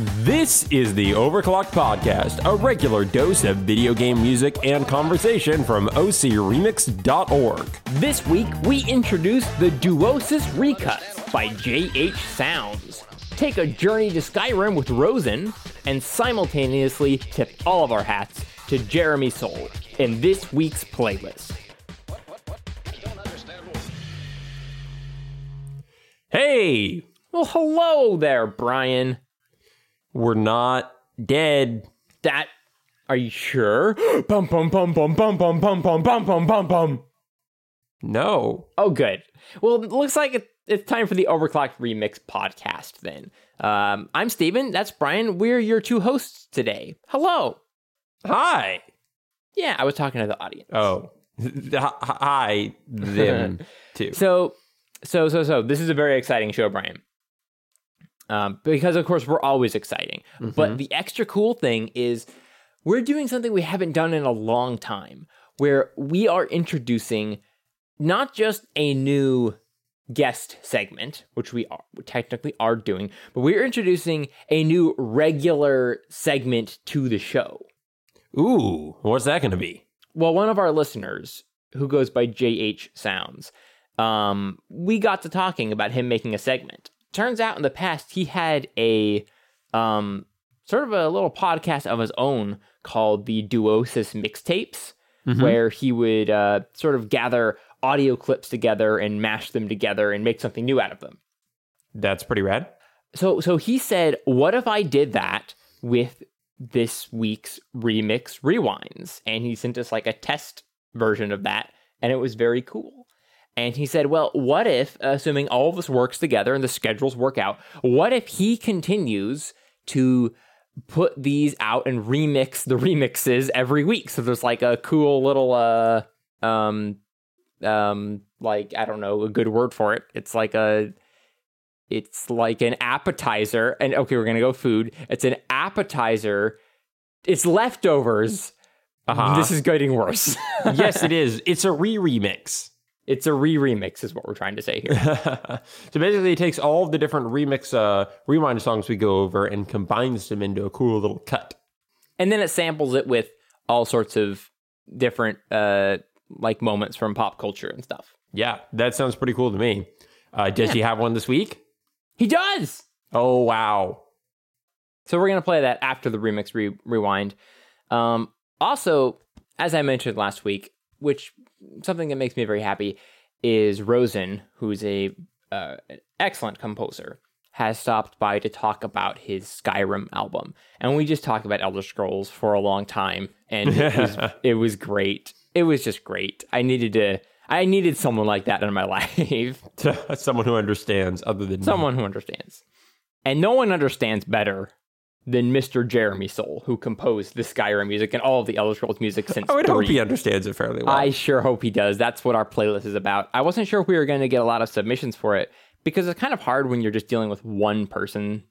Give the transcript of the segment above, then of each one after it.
This is the Overclock Podcast, a regular dose of video game music and conversation from OCRemix.org. This week, we introduce the Duosis Recuts by JH Sounds. Take a journey to Skyrim with Rosen, and simultaneously tip all of our hats to Jeremy Soule in this week's playlist. Hey, Well, hello there, Brian. We're not dead. That. Are you sure? bum bum bum bum bum bum bum bum bum bum bum bum. No. Oh, good. Well, it looks like it's time for the Overclocked Remix podcast then. Um, I'm Steven. That's Brian. We're your two hosts today. Hello. Hi. Yeah, I was talking to the audience. Oh. Hi, them too. So, so, so, so, this is a very exciting show, Brian. Um, because of course we're always exciting. But the extra cool thing is we're doing something we haven't done in a long time, where we are introducing not just a new guest segment, which we are technically are doing, but we're introducing a new regular segment to the show. Ooh, what's that going to be? well, one of our listeners who goes by JH Sounds, um, we got to talking about him making a segment. Turns out in the past he had a um, sort of a little podcast of his own called the Duosis Mixtapes, where he would uh, sort of gather audio clips together and mash them together and make something new out of them. That's pretty rad. So so he said, "What if I did that with this week's remix rewinds?" And he sent us like a test version of that, and it was very cool. And he said, "Well, what if, assuming all of this works together and the schedules work out, what if he continues to put these out and remix the remixes every week? So there's like a cool little uh um um like I don't know a good word for it. It's like a it's like an appetizer and okay we're gonna go food it's an appetizer it's leftovers Uh-huh. this is getting worse yes, it is. It's a re-remix. It's a re-remix is what we're trying to say here so basically, it takes all of the different remix, uh, rewind songs we go over and combines them into a cool little cut. and then it samples it with all sorts of different uh like moments from pop culture and stuff Yeah, that sounds pretty cool to me. Uh, does he have one this week? he does Oh wow! So we're gonna play that after the remix re- rewind. Um, also, as I mentioned last week, which something that makes me very happy is Rosen, who's a uh, an excellent composer, has stopped by to talk about his Skyrim album, and we just talked about Elder Scrolls for a long time, and it was it was great. It was just great. I needed to. I needed someone like that in my life. Someone who understands, other than someone who understands. And no one understands better than Mr. Jeremy Soule, who composed the Skyrim music and all of the Elder Scrolls music since I would three. hope he understands it fairly well. I sure hope he does. That's what our playlist is about. I wasn't sure if we were going to get a lot of submissions for it because it's kind of hard when you're just dealing with one person,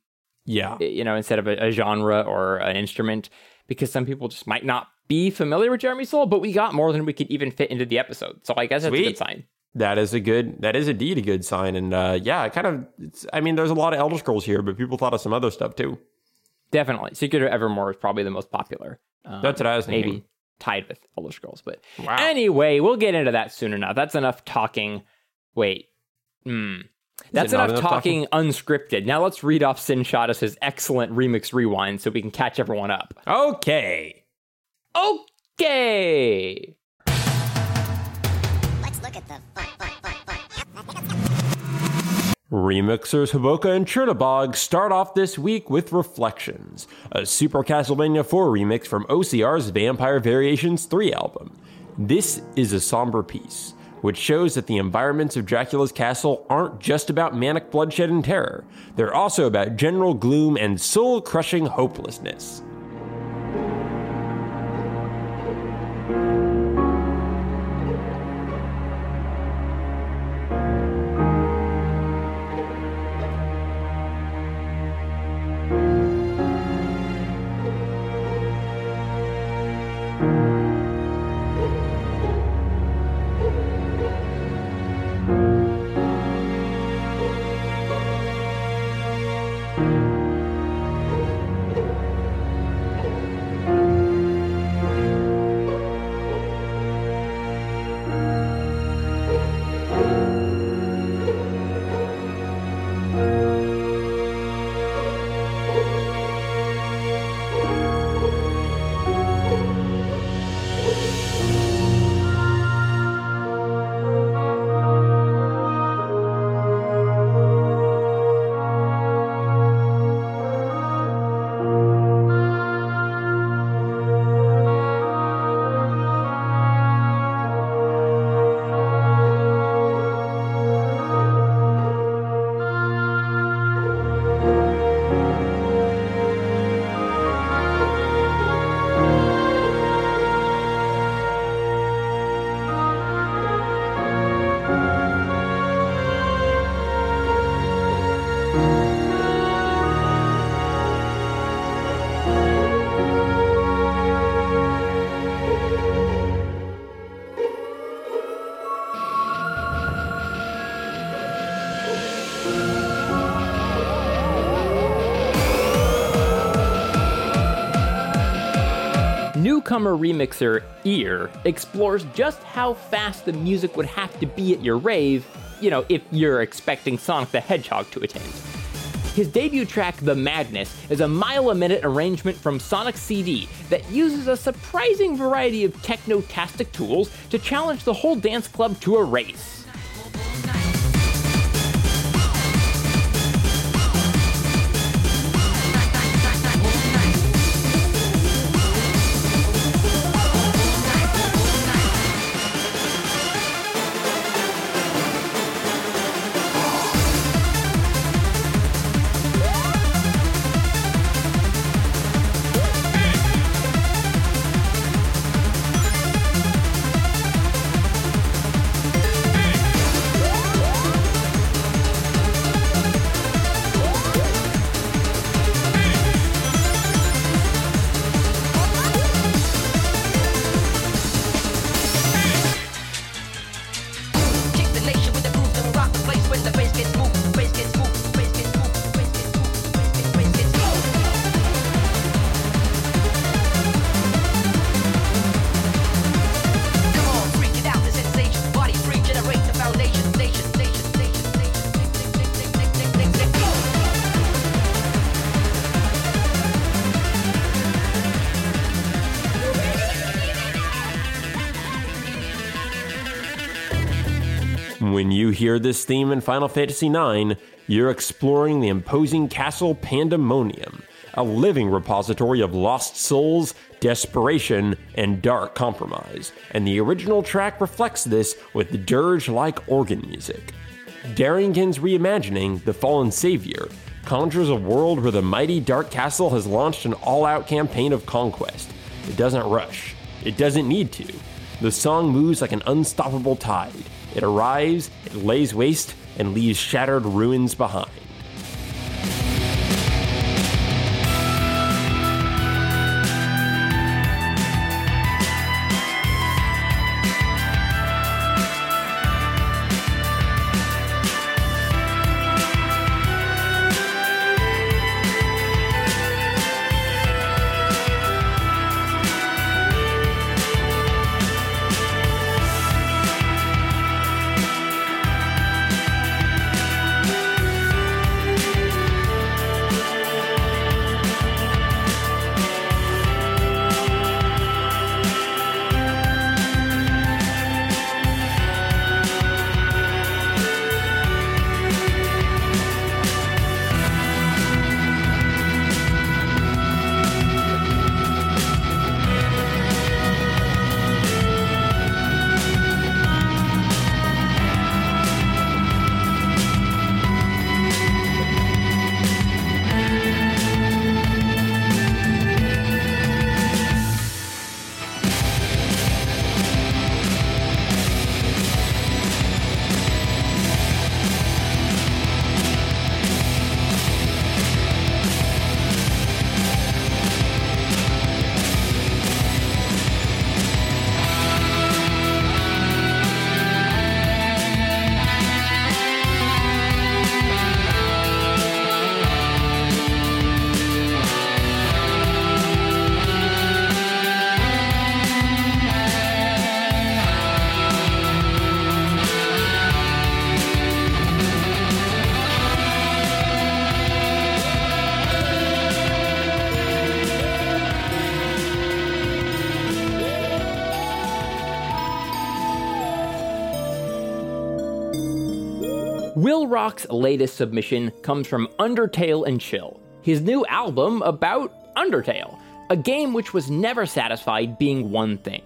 yeah, you know, instead of a, a genre or an instrument, because some people just might not be familiar with Jeremy Soule, but we got more than we could even fit into the episode. So I guess that's a good sign. that is a good. That is indeed a good sign. And uh, yeah, it kind of. It's, I mean, there's a lot of Elder Scrolls here, but people thought of some other stuff too. Definitely. Secret of Evermore is probably the most popular. Um, That's what I was thinking. maybe tied with Elder Scrolls. But Wow. anyway, we'll get into that soon enough. That's enough talking. Wait. Hmm. That's enough, enough talking, unscripted. Now let's read off Sin Shadis' excellent remix rewind so we can catch everyone up. Okay. Okay. Let's look at the fun. Remixers Haboka and Chernabogue start off this week with Reflections, a Super Castlevania 4 remix from OCR's Vampire Variations 3 album. This is a somber piece, which shows that the environments of Dracula's castle aren't just about manic bloodshed and terror, they're also about general gloom and soul crushing hopelessness. Newcomer remixer Ear explores just how fast the music would have to be at your rave, you know, if you're expecting Sonic the Hedgehog to attend. His debut track, The Madness, is a mile a minute arrangement from Sonic CD that uses a surprising variety of techno-tastic tools to challenge the whole dance club to a race. Hear this theme in Final Fantasy IX, you're exploring the imposing castle Pandemonium, a living repository of lost souls, desperation, and dark compromise, and the original track reflects this with dirge like organ music. Darangen's reimagining, The Fallen Savior, conjures a world where the mighty Dark Castle has launched an all out campaign of conquest. It doesn't rush, it doesn't need to. The song moves like an unstoppable tide. It arrives, it lays waste, and leaves shattered ruins behind. Rock's latest submission comes from Undertale and Chill, his new album about Undertale, a game which was never satisfied being one thing.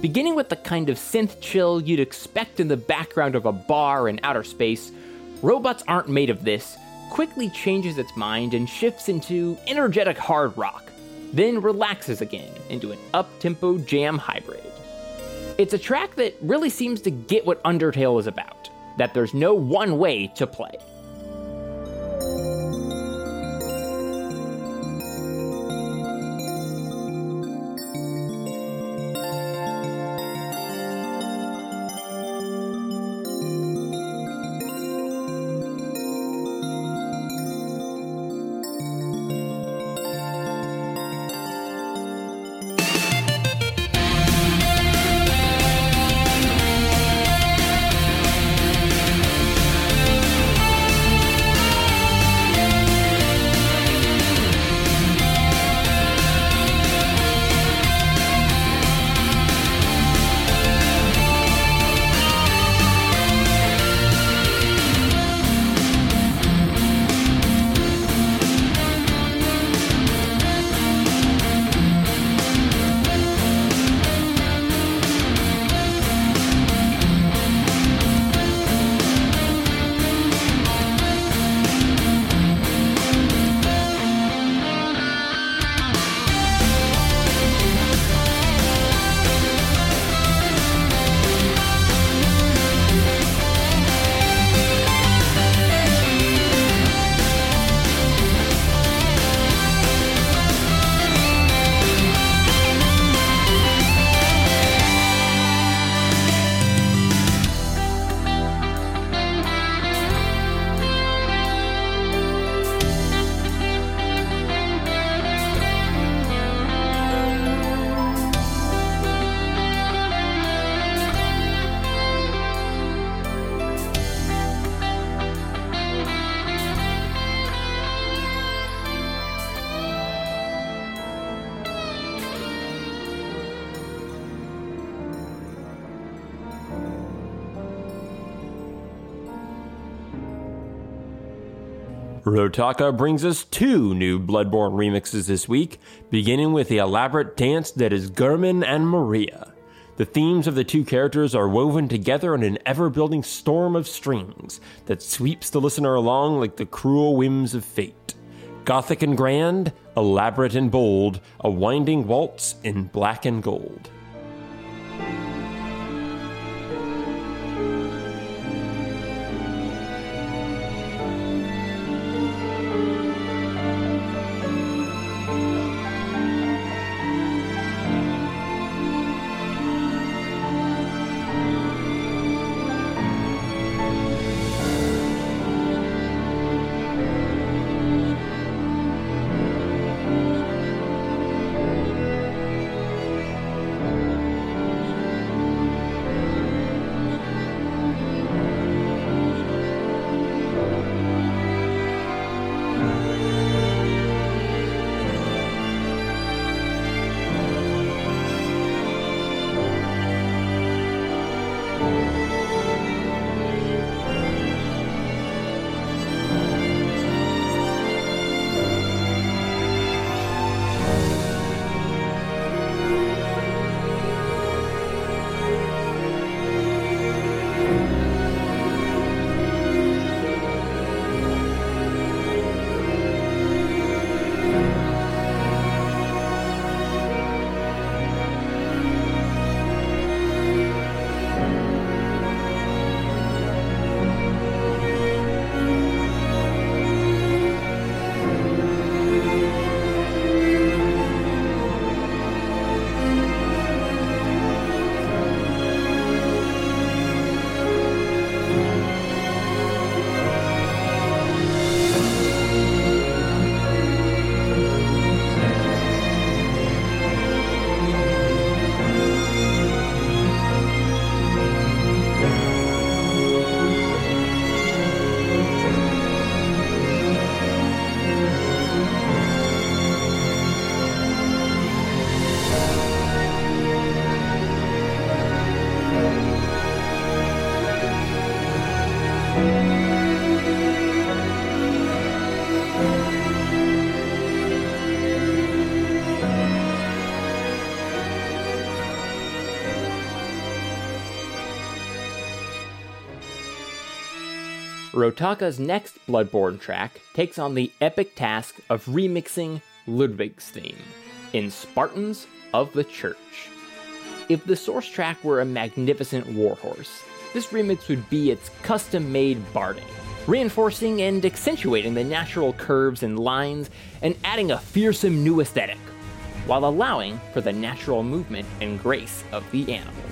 Beginning with the kind of synth chill you'd expect in the background of a bar in outer space, Robots Aren't Made of This quickly changes its mind and shifts into energetic hard rock, then relaxes again into an up tempo jam hybrid. It's a track that really seems to get what Undertale is about that there's no one way to play. Rotaka brings us two new Bloodborne remixes this week, beginning with the elaborate dance that is Gehrman and Maria. The themes of the two characters are woven together in an ever building storm of strings that sweeps the listener along like the cruel whims of fate. Gothic and grand, elaborate and bold, a winding waltz in black and gold. Rotaka's next Bloodborne track takes on the epic task of remixing Ludwig's theme in Spartans of the Church. If the source track were a magnificent warhorse, this remix would be its custom made barding, reinforcing and accentuating the natural curves and lines and adding a fearsome new aesthetic, while allowing for the natural movement and grace of the animal.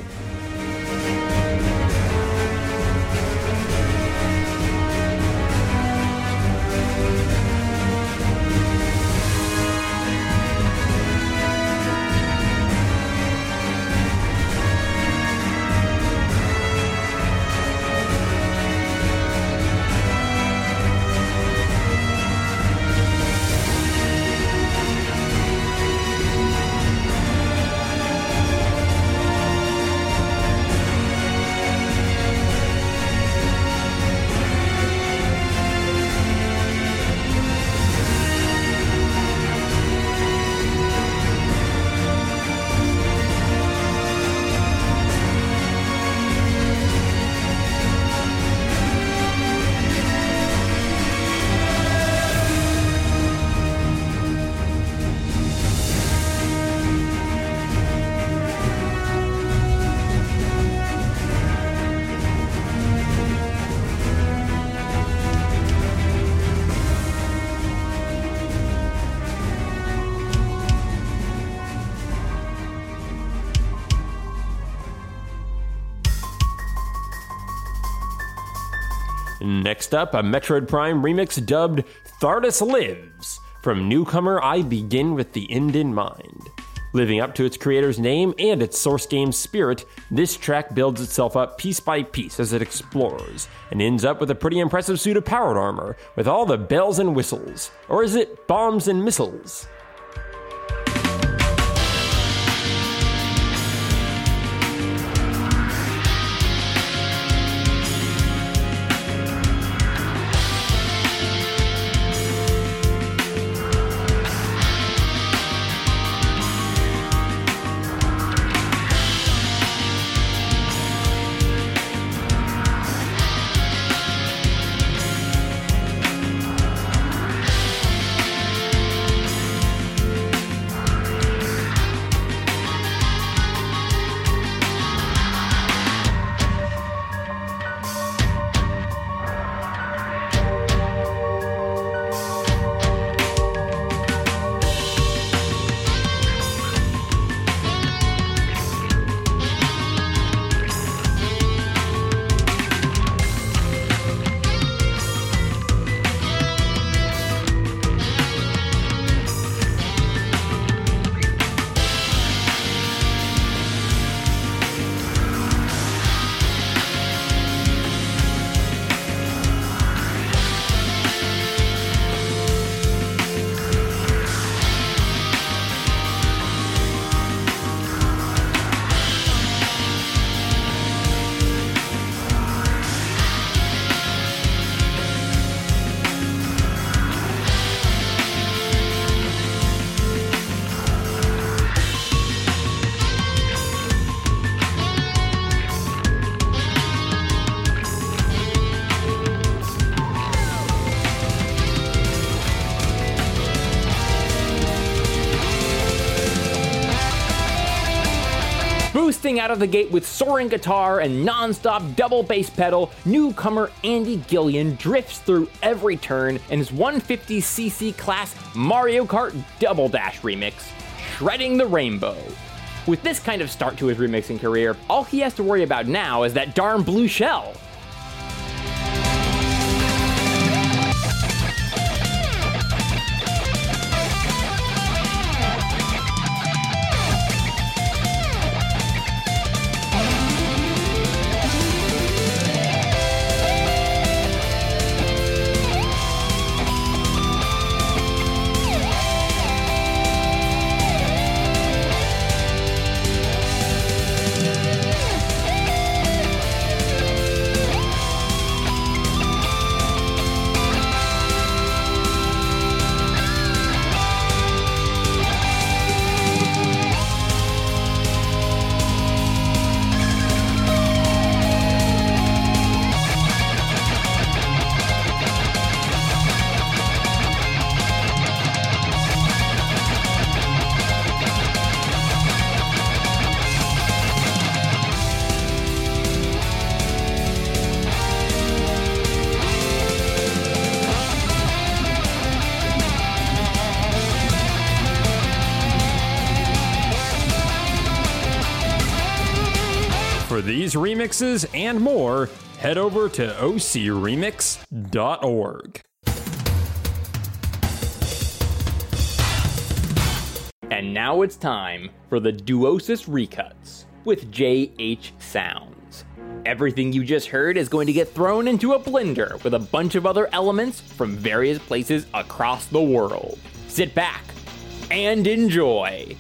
Next up, a Metroid Prime remix dubbed Thardus Lives. From newcomer I Begin with the End in Mind. Living up to its creator's name and its source game's spirit, this track builds itself up piece by piece as it explores, and ends up with a pretty impressive suit of powered armor, with all the bells and whistles. Or is it bombs and missiles? Out of the gate with soaring guitar and non-stop double bass pedal, newcomer Andy Gillian drifts through every turn in his 150cc class Mario Kart Double Dash remix, Shredding the Rainbow. With this kind of start to his remixing career, all he has to worry about now is that darn blue shell. For these remixes and more, head over to ocremix.org. And now it's time for the Duosis Recuts with JH Sounds. Everything you just heard is going to get thrown into a blender with a bunch of other elements from various places across the world. Sit back and enjoy.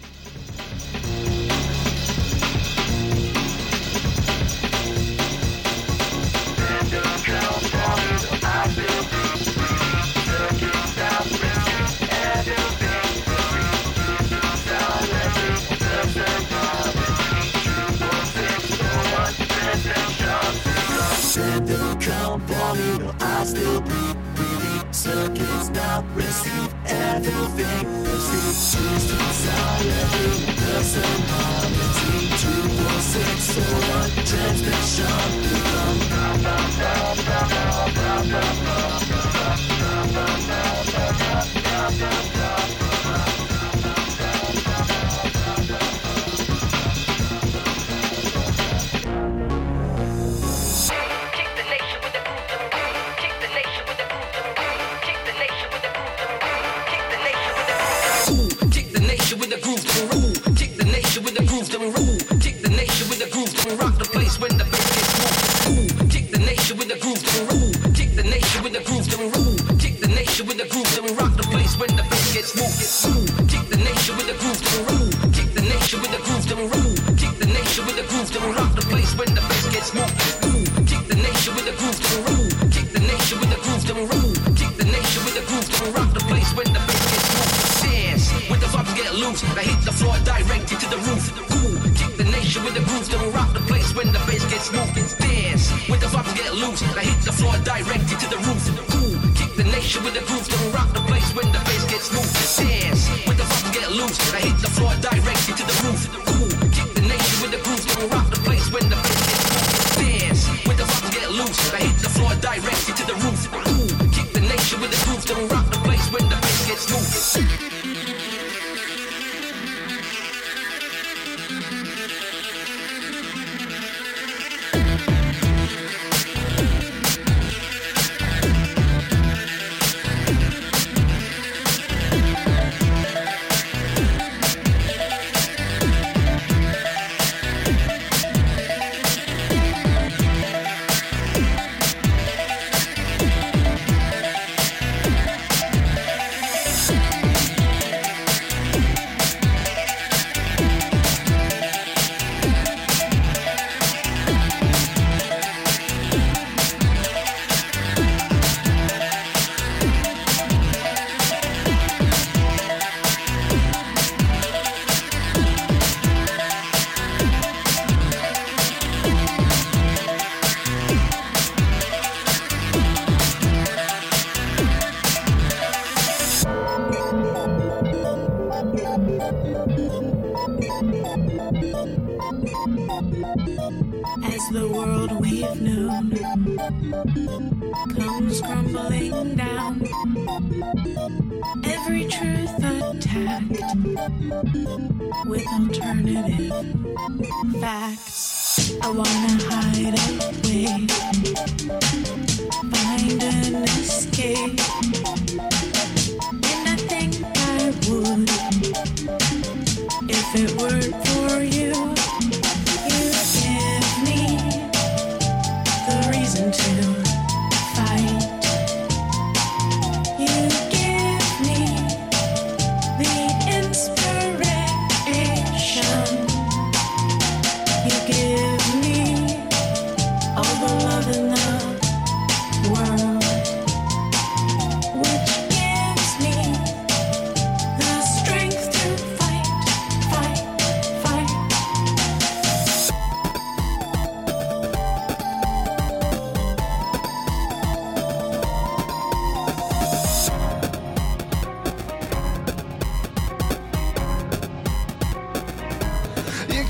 Me, no, I still bleed, breathing circuits now receive everything. Perceive choose desire person harmony, two or six or transmission. Become Kick nation with the groove. Kick the nation with the groove. We Rock the place when the bass gets moved. Kick the nation with the groove. Then we rule. Kick the nation with the groove. Then we rule. Kick the nation with the groove. We Rock the place when the bass gets moved. Kick the the groove. Rock the place when the bass gets moved. Dance when the vibes get loose. I hit the floor directed to the roof. Ooh, kick the nation with the groove. Rock the place when the bass gets moved. Dance when the vibes get loose. I hit the floor directed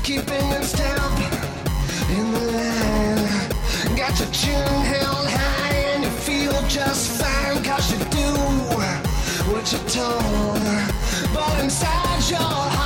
keeping in step in the air, Got your chin held high and you feel just fine. Cause you do what you're told. But inside your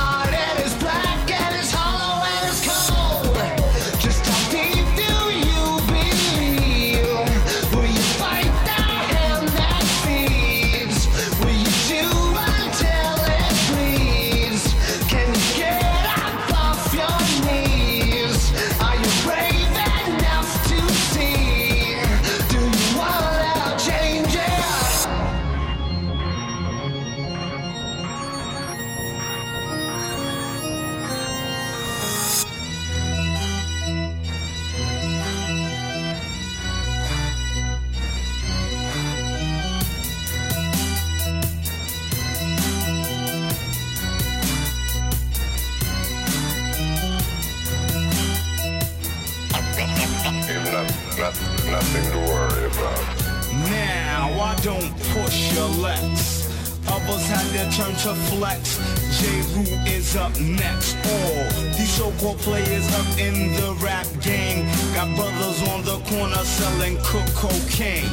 up next. All these so-called players up in the rap game got brothers on the corner selling cook cocaine.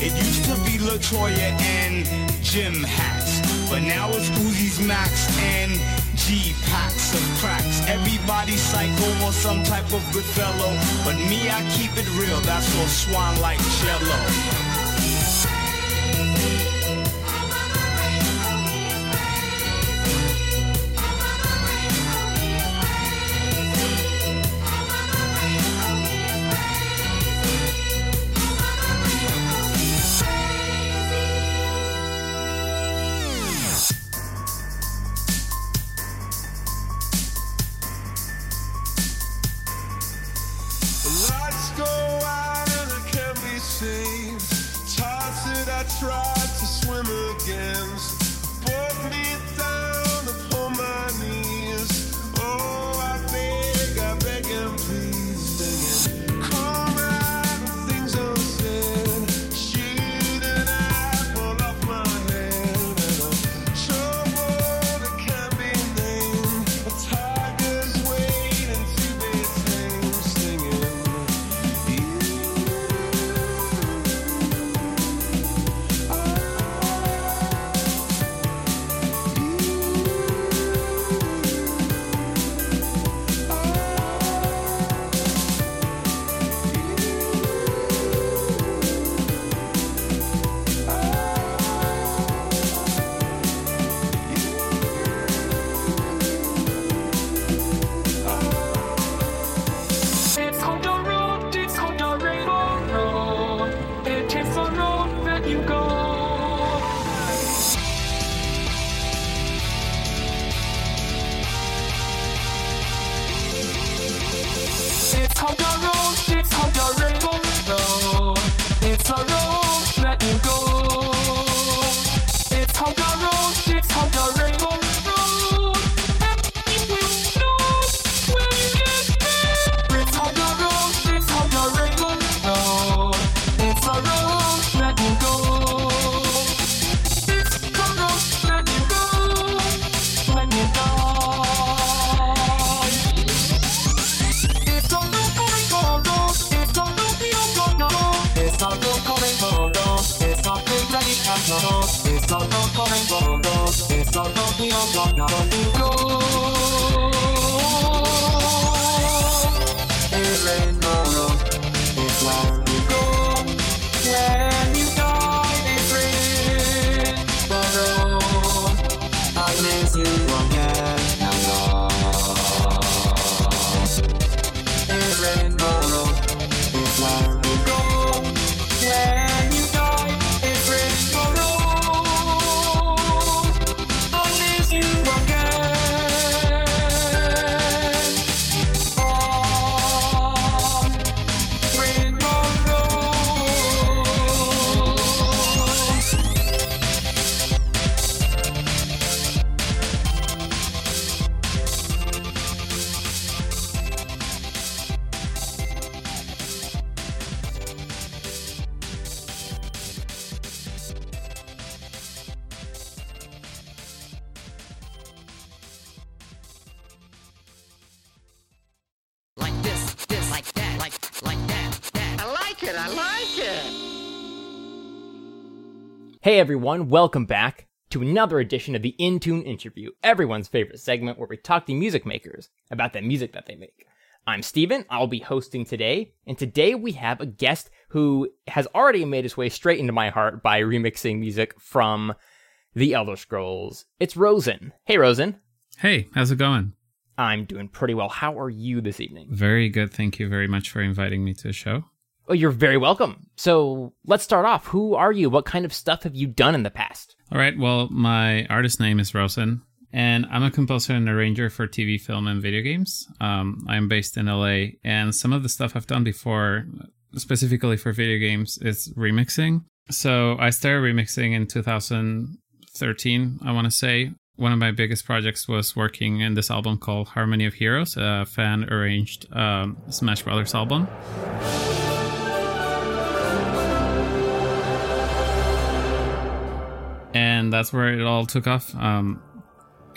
It used to be Latoya and Jim hats, but now it's Uzi's Max and G packs of cracks. Everybody psycho or some type of good fellow, but me I keep it real. That's all swan like Jello. Hey everyone, welcome back to another edition of the Intune Interview, everyone's favorite segment where we talk to music makers about the music that they make. I'm Steven, I'll be hosting today, and today we have a guest who has already made his way straight into my heart by remixing music from The Elder Scrolls. It's Rozen. Hey Rozen. Hey, how's it going? I'm doing pretty well. How are you this evening? Very good. Thank you very much for inviting me to the show. Oh, you're very welcome. So let's start off. Who are you? What kind of stuff have you done in the past? All right, well, my artist name is Rozen, and I'm a composer and arranger for TV, film, and video games. Um, I'm based in LA, and some of the stuff I've done before, specifically for video games, is remixing. So I started remixing in 2013, I want to say. One of my biggest projects was working in this album called Harmony of Heroes, a fan arranged um, Smash Brothers album. And that's where it all took off. Um,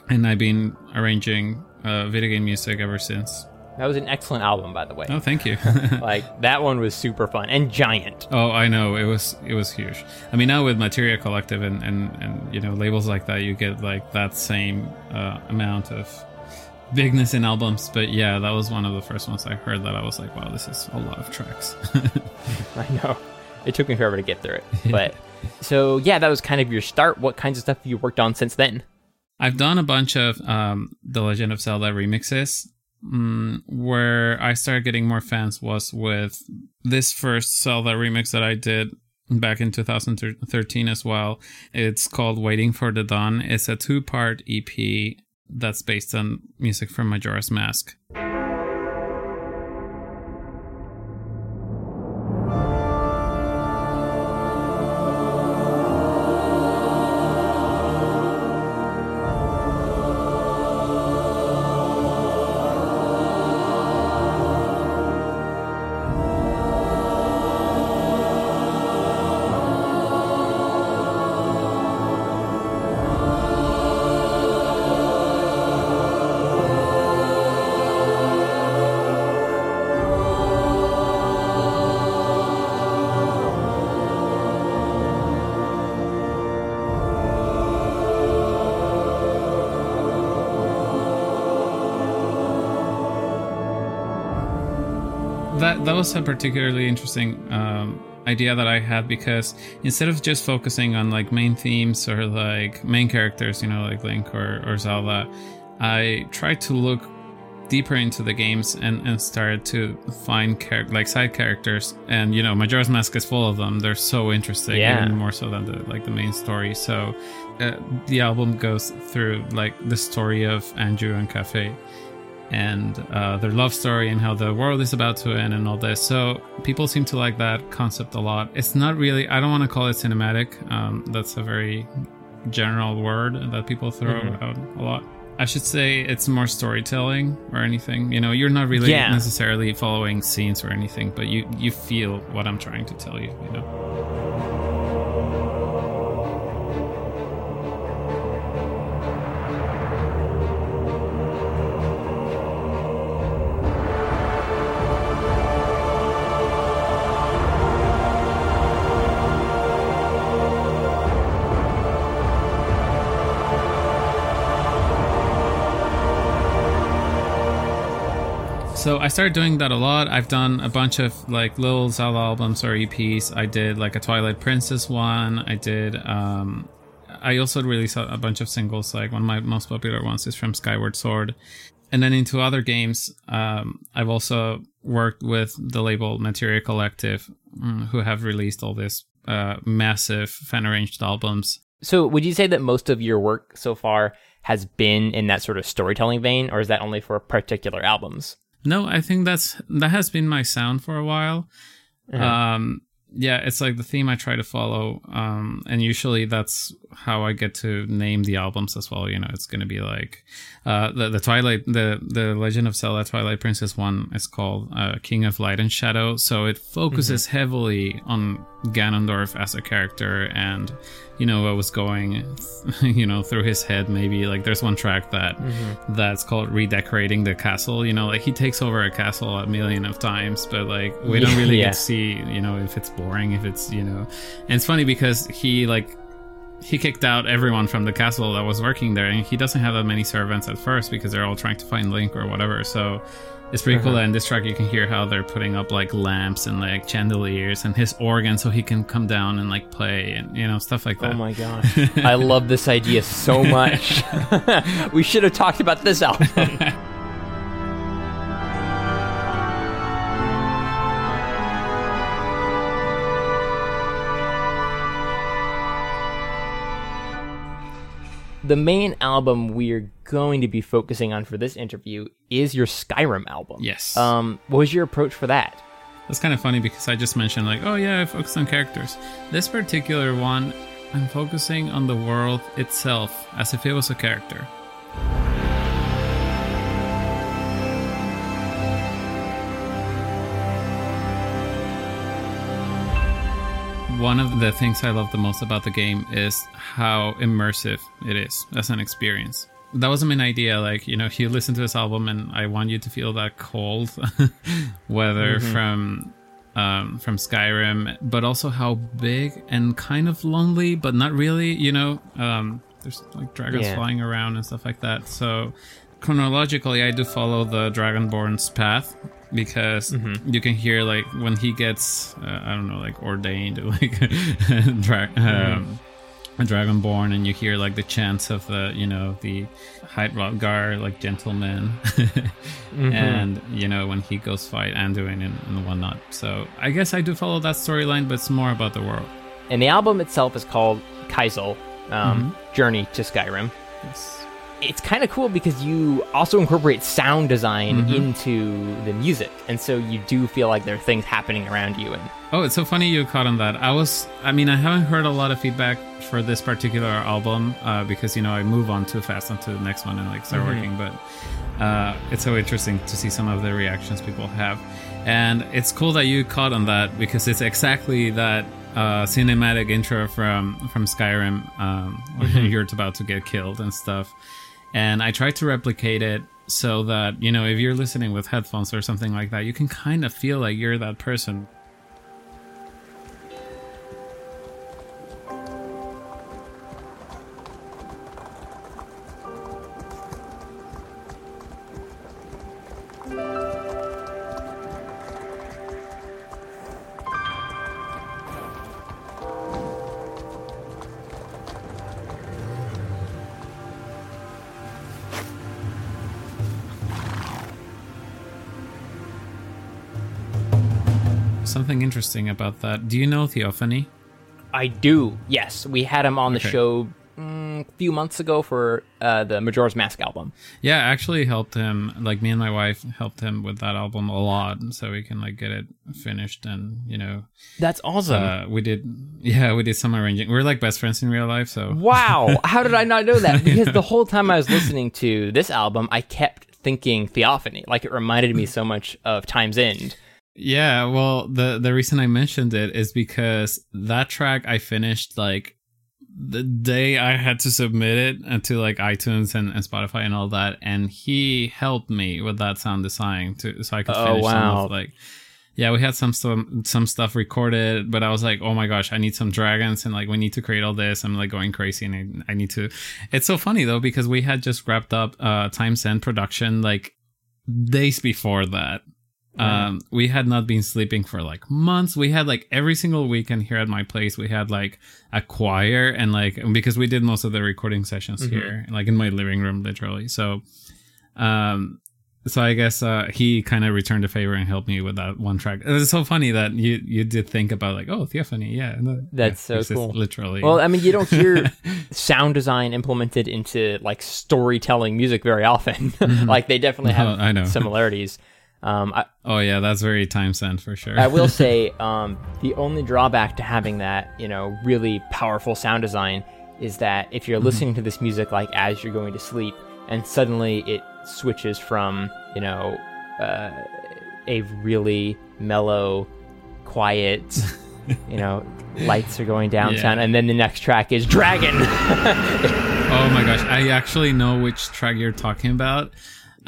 and I've been arranging uh, video game music ever since. That was an excellent album, by the way. Oh, thank you. like that one was super fun and giant. oh, I know it was it was huge. I mean, now with Materia Collective and and and you know labels like that, you get like that same uh, amount of bigness in albums. But yeah, that was one of the first ones I heard that I was like, wow, this is a lot of tracks. I know. It took me forever to get through it. But so yeah, that was kind of your start. What kinds of stuff have you worked on since then? I've done a bunch of um, The Legend of Zelda remixes. Mm, where I started getting more fans was with this first Zelda remix that I did back in 2013 as well. It's called Waiting for the Dawn. It's a two part EP that's based on music from Majora's Mask. Was a particularly interesting um, idea that I had because instead of just focusing on like main themes or like main characters, you know, like Link or, or Zelda, I tried to look deeper into the games and, and started to find char- like side characters. And you know Majora's Mask is full of them. They're so interesting Yeah. even more so than the like the main story. So uh, the album goes through like the story of Anju and Kafei and uh, their love story and how the world is about to end and all this. So people seem to like that concept a lot. It's not really. I don't want to call it cinematic. Um, that's a very general word that people throw Mhm. out a lot. I should say it's more storytelling or anything. You know, you're not really Yeah. necessarily following scenes or anything, but you you feel what I'm trying to tell you. You know. I started doing that a lot. I've done a bunch of like little Zelda albums or EPs. I did like a Twilight Princess one. I did. um I also released a, bunch of singles. Like one of my most popular ones is from Skyward Sword, and then into other games. Um, I've also worked with the label Materia Collective, mm, who have released all these uh, massive fan arranged albums. So, would you say that most of your work so far has been in that sort of storytelling vein, or is that only for particular albums? No, I think that's that has been my sound for a while. Um, yeah, it's like the theme I try to follow, um, and usually that's how I get to name the albums as well. You know, it's going to be like uh, the the Twilight, the the Legend of Zelda Twilight Princess one is called uh, King of Light and Shadow, so it focuses heavily on Ganondorf as a character and you know what was going you know through his head maybe like there's one track that mm-hmm. that's called redecorating the castle you know like he takes over a castle a million of times but like we don't really yeah. get to see you know if it's boring if it's you know and it's funny because he like he kicked out everyone from the castle that was working there and he doesn't have that many servants at first because they're all trying to find link or whatever so it's pretty cool Uh-huh. that in this track you can hear how they're putting up like lamps and like chandeliers and his organ so he can come down and like play and you know stuff like that Oh my gosh. I love this idea so much. we should have talked about this album. The main album we're going to be focusing on for this interview is your Skyrim album. Yes. Um, what was your approach for that? That's kind of funny because I just mentioned like, oh yeah, I focus on characters. This particular one, I'm focusing on the world itself as if it was a character. One of the things I love the most about the game is how immersive it is as an experience. That was my main idea. Like, you know, you listen to this album and I want you to feel that cold weather Mhm. from um, from Skyrim, but also how big and kind of lonely, but not really, you know. Um, there's like dragons Yeah. flying around and stuff like that. So chronologically, I do follow the Dragonborn's path because you can hear like when he gets, uh, I don't know, like ordained, like dra- um, a dragonborn, and you hear like the chants of the, you know, the High Hrothgar, like gentlemen, and you know when he goes fight Alduin and, and whatnot. So I guess I do follow that storyline, but it's more about the world. And the album itself is called Keizaal, um, Mm-hmm. Journey to Skyrim. It's, it's kind of cool because you also incorporate sound design Mhm. into the music, and so you do feel like there are things happening around you. And Oh, it's so funny you caught on that. I was, I mean, I haven't heard a lot of feedback for this particular album uh, because you know I move on too fast onto the next one and like start Mhm. working. But uh, it's so interesting to see some of the reactions people have, and it's cool that you caught on that because it's exactly that uh, cinematic intro from from Skyrim um, where Mhm. you're about to get killed and stuff. And I tried to replicate it so that you know if you're listening with headphones or something like that, you can kind of feel like you're that person interesting about that. Do you know Theophany? I do, yes, we had him on the Okay. show mm, a few months ago for uh, the Majora's Mask album. Yeah, actually helped him. Like me and my wife helped him with that album a lot, so we can like get it finished. And you know, That's awesome. uh, we did. Yeah, we did some arranging. We're like best friends in real life, so Wow, how did I not know that? Because the whole time I was listening to this album, I kept thinking Theophany. Like it reminded me so much of Time's End. Yeah, well, the the reason I mentioned it is because that track I finished like the day I had to submit it uh, to like iTunes and, and Spotify and all that, and he helped me with that sound design to so I could Oh, finish some wow. of like yeah, we had some some some stuff recorded, but I was like, oh my gosh, I need some dragons and like we need to create all this. I'm like going crazy and I, I need to. It's so funny though because we had just wrapped up uh Time's End production like days before that. Um, we had not been sleeping for like months. We had like every single weekend here at my place, we had like a choir and like because we did most of the recording sessions Mhm. here, like in my living room, literally. So, um, so I guess uh, he kind of returned a favor and helped me with that one track. It was so funny that you you did think about like, oh, Theophany, yeah, no, That's yeah, so cool. Literally, Well, I mean, you don't hear sound design implemented into like storytelling music very often. like they definitely No, have I know. similarities. Um, I, oh yeah, that's very Time's End for sure. I will say um, the only drawback to having that, you know, really powerful sound design is that if you're Mhm. listening to this music like as you're going to sleep, and suddenly it switches from, you know, uh, a really mellow, quiet, you know, lights are going down Yeah. sound, and then the next track is Dragon. Oh my gosh, I actually know which track you're talking about.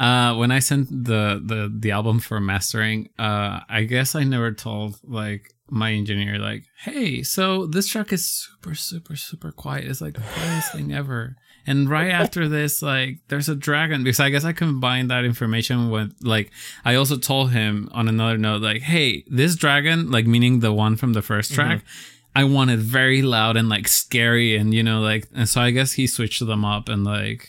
Uh, when I sent the, the the album for mastering, uh, I guess I never told like my engineer like, hey, so this track is super super super quiet. It's like the quietest thing ever. And right after this, like, there's a dragon because I guess I combined that information with like I also told him on another note like, hey, this dragon, like meaning the one from the 1st track. I want it very loud and like scary and you know like and so I guess he switched them up and like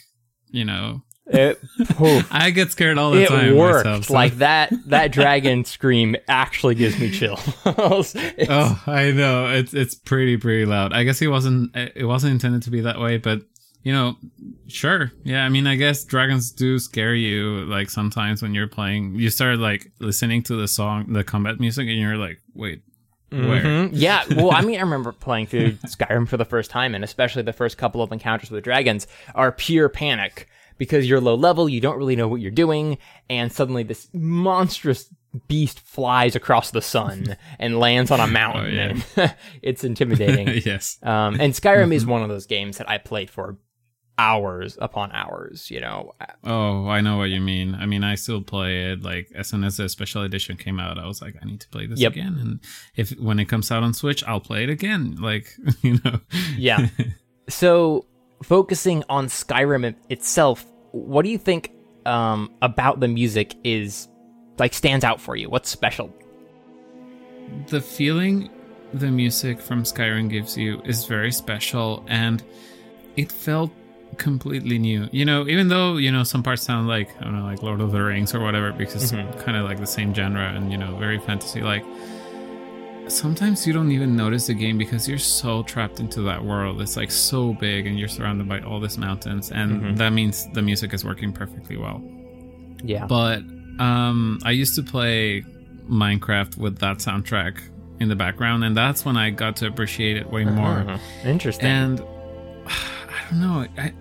you know It, poof. I get scared all the it time worked myself, so- like that. That dragon scream actually gives me chills. Oh I know it's it's pretty pretty loud I guess it wasn't it wasn't intended to be that way but you know sure yeah I mean I guess dragons do scare you like sometimes when you're playing you start like listening to the song the combat music and you're like wait where Mhm. Yeah, well, I mean, I remember playing through Skyrim for the first time, and especially the first couple of encounters with dragons are pure panic because you're low level, you don't really know what you're doing, and suddenly this monstrous beast flies across the sun and lands on a mountain. yeah. and it's intimidating. yes Um, and Skyrim is one of those games that I played for hours upon hours. You know, Oh, I know what you mean. I mean, I still play it. Like as soon as the special edition came out, I was like, I need to play this Yep. again. And if when it comes out on Switch, I'll play it again. Like you know. Yeah. so, focusing on Skyrim itself, what do you think um, about the music is like stands out for you? What's special? the feeling the music from Skyrim gives you is very special and it felt completely new. You know, even though, you know, some parts sound like, I don't know, like Lord of the Rings or whatever, because Mhm. it's kind of like the same genre and, you know, very fantasy like. Sometimes you don't even notice the game because you're so trapped into that world. It's like so big and you're surrounded by all these mountains, and Mhm. that means the music is working perfectly well. Yeah. But um, I used to play Minecraft with that soundtrack in the background, and that's when I got to appreciate it way more. Uh-huh. Interesting. And I don't know, I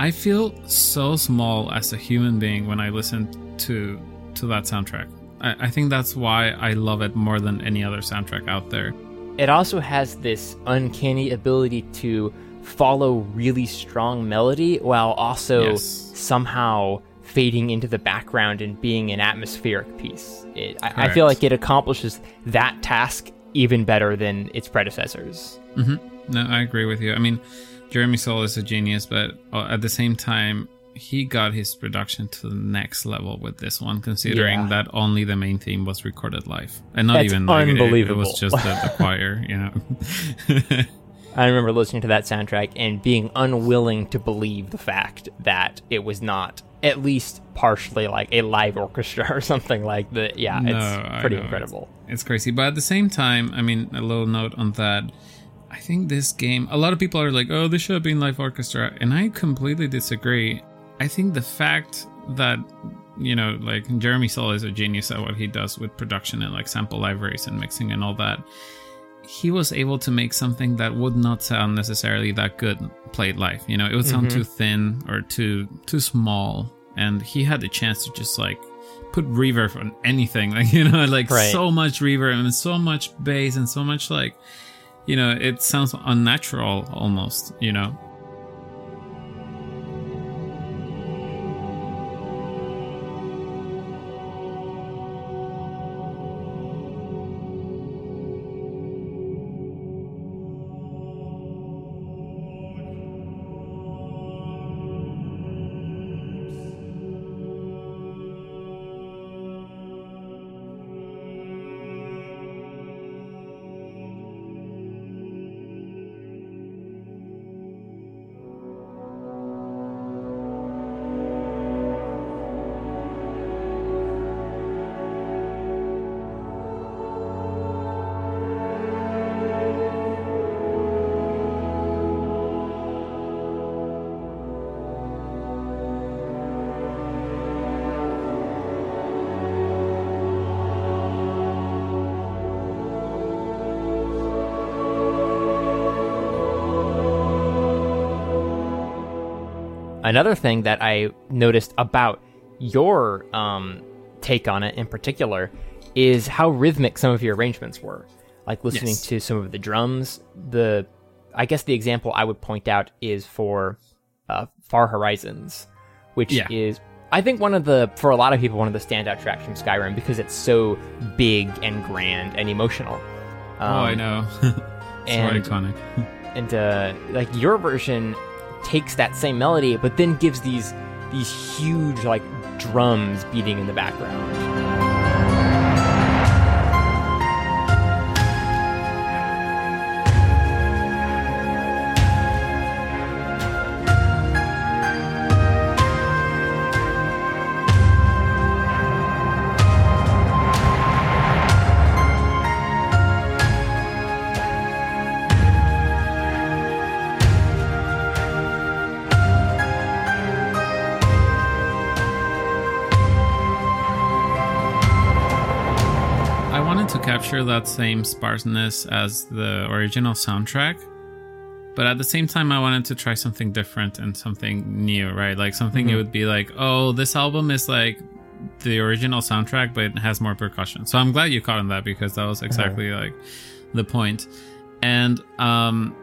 I feel so small as a human being when I listen to to that soundtrack. I, I think that's why I love it more than any other soundtrack out there. it also has this uncanny ability to follow really strong melody while also Yes. somehow fading into the background and being an atmospheric piece. It, I, I feel like it accomplishes that task even better than its predecessors. hmm No, I agree with you. I mean, Jeremy Soule is a genius, but uh, at the same time, he got his production to the next level with this one, considering Yeah. that only the main theme was recorded live, and not That's even like, it- It, was just the, the choir, you know. I remember listening to that soundtrack and being unwilling to believe the fact that it was not at least partially like a live orchestra or something like that. Yeah, No, it's pretty incredible. It's crazy. But at the same time, I mean, a little note on that. I think this game, a lot of people are like, oh, this should have been live orchestra. And I completely disagree. I think the fact that, you know, like Jeremy Soule is a genius at what he does with production and like sample libraries and mixing and all that. He was able to make something that would not sound necessarily that good played live. You know, it would sound Mhm. too thin or too too small. And he had the chance to just like put reverb on anything like you know like Right. so much reverb and so much bass and so much like you know it sounds unnatural almost you know another thing that I noticed about your um, take on it in particular is how rhythmic some of your arrangements were. Like listening Yes. to some of the drums. The I guess the example I would point out is for uh, Far Horizons, which Yeah. is I think one of the for a lot of people one of the standout tracks from Skyrim because it's so big and grand and emotional. oh, I Um, know. it's and- iconic. and uh, like your version takes that same melody but then gives these these huge like drums beating in the background capture that same sparseness as the original soundtrack, but at the same time, I wanted to try something different and something new, right? Like something it would be like, oh, this album is like the original soundtrack, but it has more percussion. So I'm glad you caught on that because that was exactly like the point. And um,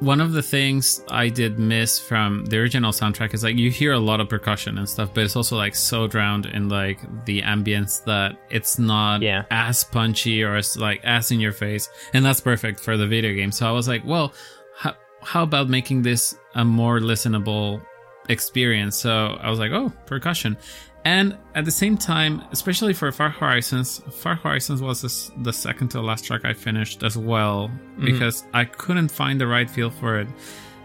one of the things I did miss from the original soundtrack is like you hear a lot of percussion and stuff, but it's also like so drowned in like the ambience that it's not Yeah. as punchy or as like as in your face, and that's perfect for the video game. So I was like, well, how, how about making this a more listenable experience? So I was like, oh, percussion. And at the same time, especially for Far Horizons, Far Horizons was the second to last track I finished as well mm-hmm. because I couldn't find the right feel for it.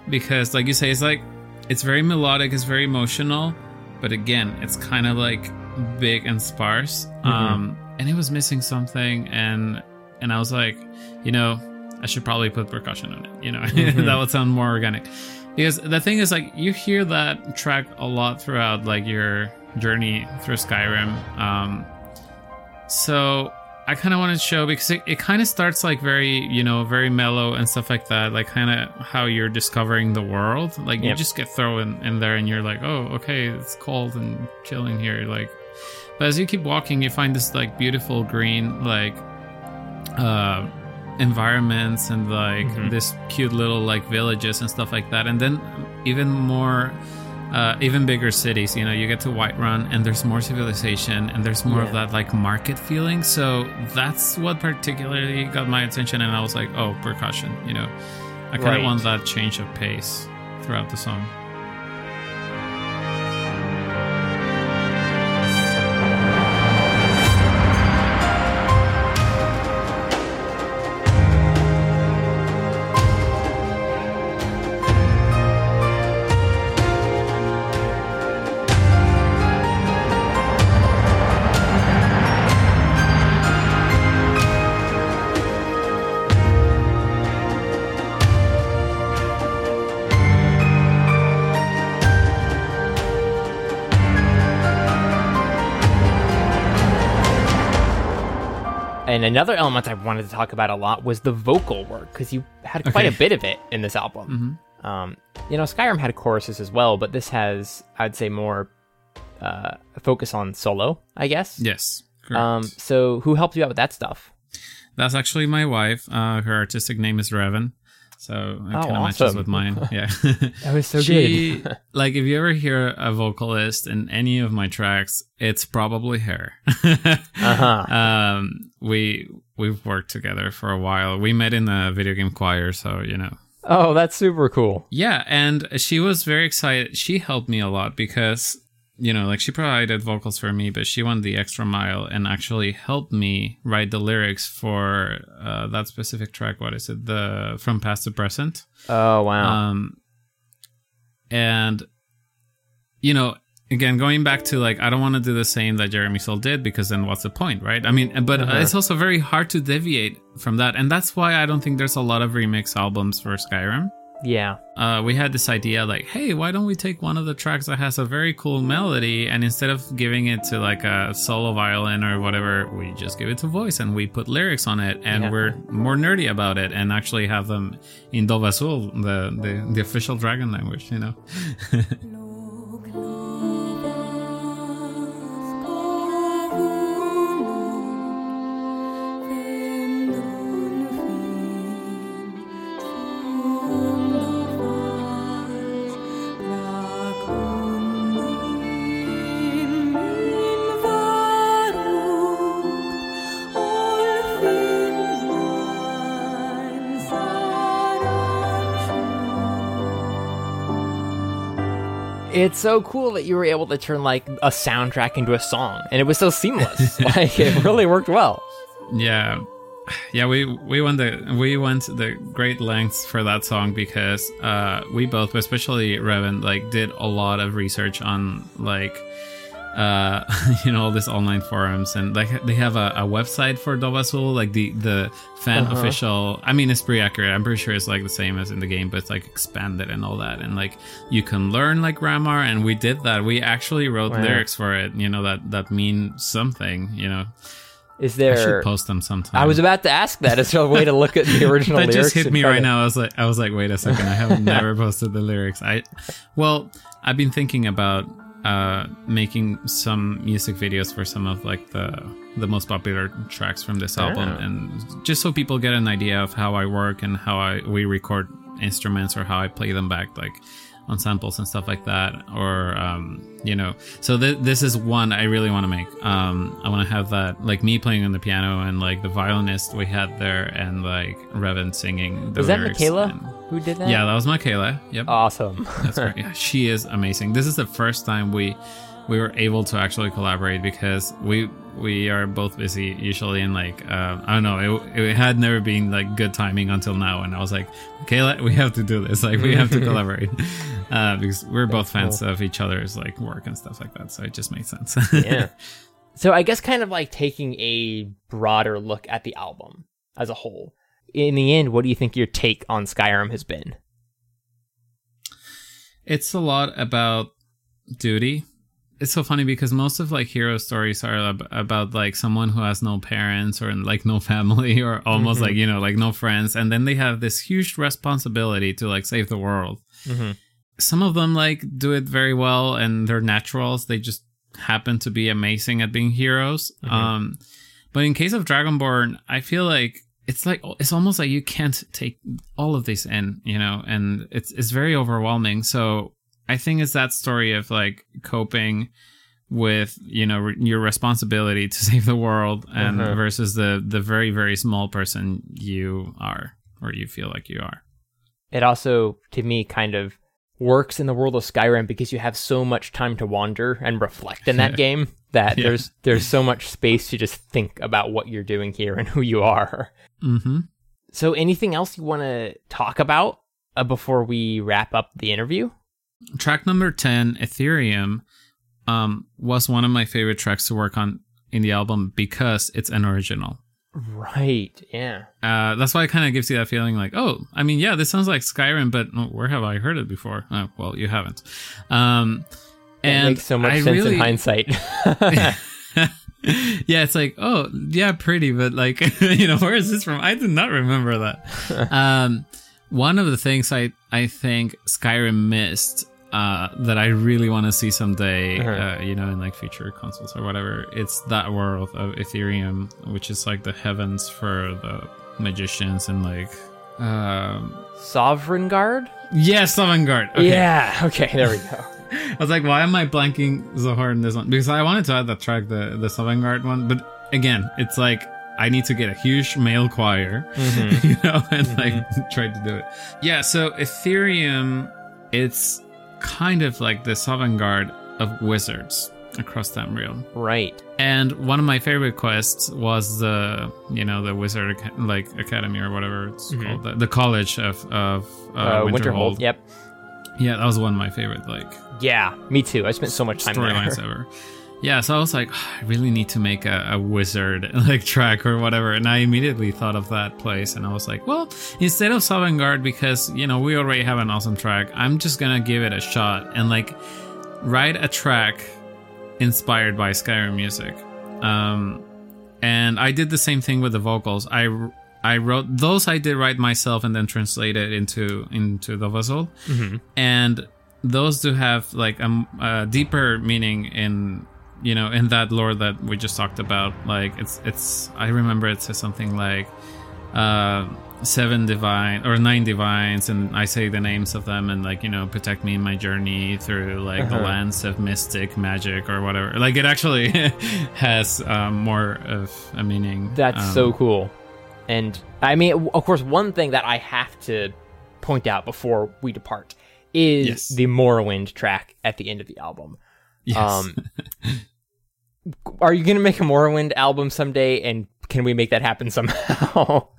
Because, like you say, it's like it's very melodic, it's very emotional, but again, it's kind of like big and sparse. Mm-hmm. Um, and it was missing something, and and I was like, you know, I should probably put percussion on it. You know, mm-hmm. that would sound more organic. Because the thing is, like, you hear that track a lot throughout, like your journey through Skyrim. Um, so I kind of wanted to show because it, it kind of starts like very, you know, very mellow and stuff like that, like kind of how you're discovering the world. Like you just get thrown in there and you're like, oh, okay, it's cold and chilling here. Like, but as you keep walking, you find this like beautiful green, like, uh, environments and like this cute little like villages and stuff like that. And then even more uh, even bigger cities. You know, you get to Whiterun, and there's more civilization, and there's more of that like market feeling. So that's what particularly got my attention, and I was like, oh, percussion. You know, I kind of Right. want that change of pace throughout the song. And another element i wanted to talk about a lot was the vocal work because you had quite a bit of it in this album um, you know skyrim had choruses as well but this has i'd say more uh, focus on solo i guess Yes. Correct. um, so who helped you out with that stuff That's actually my wife. Uh, her artistic name is Reven. So it Oh, kind of matches with mine. Yeah. That was so she, good. like, if you ever hear a vocalist in any of my tracks, it's probably her. uh-huh. Um, we, we've worked together for a while. We met in the video game choir. So, you know, oh that's super cool yeah, and she was very excited. She helped me a lot because, you know, like she provided vocals for me, but she went the extra mile and actually helped me write the lyrics for uh, that specific track. What is it? The From Past to Present. oh wow Um, and, you know, again, going back to like, I don't want to do the same that Jeremy Soule did because then what's the point, right? I mean, but Uh-huh. it's also very hard to deviate from that. And that's why I don't think there's a lot of remix albums for Skyrim yeah uh, we had this idea like, hey, why don't we take one of the tracks that has a very cool melody and instead of giving it to like a solo violin or whatever, we just give it to voice and we put lyrics on it and Yeah. we're more nerdy about it and actually have them in Dovahzul, the, the, the official dragon language, you know? It's so cool that you were able to turn like a soundtrack into a song, and it was so seamless. like it really worked well. Yeah, yeah. We we went the we went the great lengths for that song because uh, we both, especially Reven, like did a lot of research on like uh you know all these online forums and like they have a, a website for Dovahzul like the the fan Uh-huh. official i mean it's pretty accurate i'm pretty sure it's like the same as in the game but it's like expanded and all that and like you can learn like grammar and we did that we actually wrote Wow. lyrics for it you know that that mean something you know Is i there? should post them sometime I was about to ask that. Is there a way to look at the original that lyrics? just hit me right to- now. I was like, I was like, wait a second, I have never posted the lyrics. I, well, I've been thinking about uh making some music videos for some of like the the most popular tracks from this album, and just so people get an idea of how I work and how I we record instruments or how I play them back, like on samples and stuff like that or um you know so th- this is one i really want to make um i want to have that like me playing on the piano and like the violinist we had there and like reven singing the Was that Michaela and- who did that? yeah that was michaela yep Awesome. that's right yeah, she is amazing this is the first time we we were able to actually collaborate because we we are both busy usually and like uh, i don't know it, it had never been like good timing until now and i was like okay let, we have to do this like we have to collaborate uh, because we're both fans cool. of each other's like work and stuff like that so it just made sense yeah. So I guess kind of like taking a broader look at the album as a whole. In the end, what do you think your take on Skyrim has been? it's a lot about duty it's so funny because most of like hero stories are ab- about like someone who has no parents or like no family or almost Mhm. like you know like no friends and then they have this huge responsibility to like save the world Mm-hmm. some of them like do it very well and they're naturals they just happen to be amazing at being heroes Mhm. um but in case of dragonborn i feel like it's like it's almost like you can't take all of this in you know and it's it's very overwhelming so i think it's that story of like coping with you know re- your responsibility to save the world and Mhm. versus the the very very small person you are or you feel like you are It also, to me, kind of works in the world of Skyrim because you have so much time to wander and reflect in that game that Yeah. there's there's so much space to just think about what you're doing here and who you are. mm-hmm So, anything else you want to talk about uh, before we wrap up the interview? Track number 10 aetherius um was one of my favorite tracks to work on in the album because it's an original Right. Yeah. uh that's why it kind of gives you that feeling like oh i mean yeah this sounds like skyrim but where have i heard it before oh, well you haven't um and makes so much I sense really- in hindsight. yeah, it's like, oh, yeah, pretty, but like, you know, where is this from? I did not remember that. um, one of the things I I think Skyrim missed uh, that I really want to see someday, Uh-huh. uh, you know, in like future consoles or whatever. It's that world of Aetherius, which is like the heavens for the magicians and like, um, Sovngarde? yes, Guard. Okay. Yeah. Okay, there we go. I was like, why am I blanking so hard in this one? Because I wanted to add that track, the the Sovngarde one, but again, it's like I need to get a huge male choir, Mhm. you know, and like try to do it. Yeah, so Aetherius, it's kind of like the Guard of wizards across Tamriel. Right. And one of my favorite quests was the, you know, the wizard like academy or whatever it's Mhm. called, the, the college of of uh, Uh, Winterhold. Winterhold. Yep. Yeah, that was one of my favorite like Yeah, me too. I spent so much time storylines ever. Yeah, so I was like, I really need to make a, a wizard like track or whatever, and I immediately thought of that place, and I was like, well, instead of Guard, because you know we already have an awesome track, I'm just gonna give it a shot and like write a track inspired by Skyrim music. Um, and I did the same thing with the vocals. I I wrote those I did write myself and then translated into into Dovahzul Mhm. and those do have like a deeper meaning in you know in that lore that we just talked about like it's it's i remember it says something like uh seven divine or nine divines and i say the names of them and like you know protect me in my journey through like the Uh-huh. lands of mystic magic or whatever like it actually has um, more of a meaning That's Um, so cool. And I mean, of course, one thing that I have to point out before we depart is Yes. the Morrowind track at the end of the album. Yes. Um, are you going to make a Morrowind album someday? And can we make that happen somehow?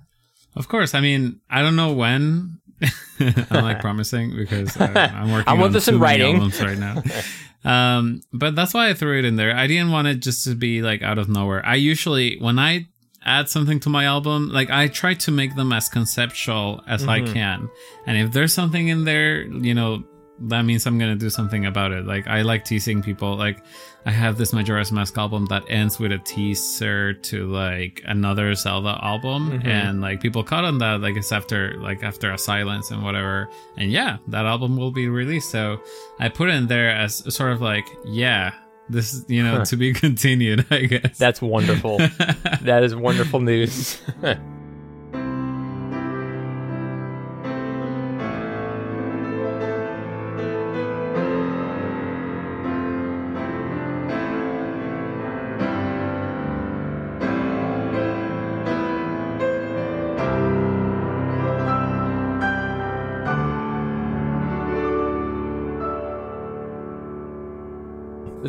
Of course. I mean, I don't know when. I'm like promising because I, I'm working I want on this in writing. albums right now. um, but that's why I threw it in there. I didn't want it just to be like out of nowhere. I usually when I add something to my album, like I try to make them as conceptual as I Mhm. can. And if there's something in there, you know, that means I'm gonna do something about it. Like I like teasing people. Like I have this Majora's Mask album that ends with a teaser to like another Zelda album, Mhm. and like people caught on that. Like it's after like after a silence and whatever. And yeah, that album will be released. So I put it in there as sort of like yeah. This you know, Huh. to be continued, I guess. That's wonderful. that is wonderful news.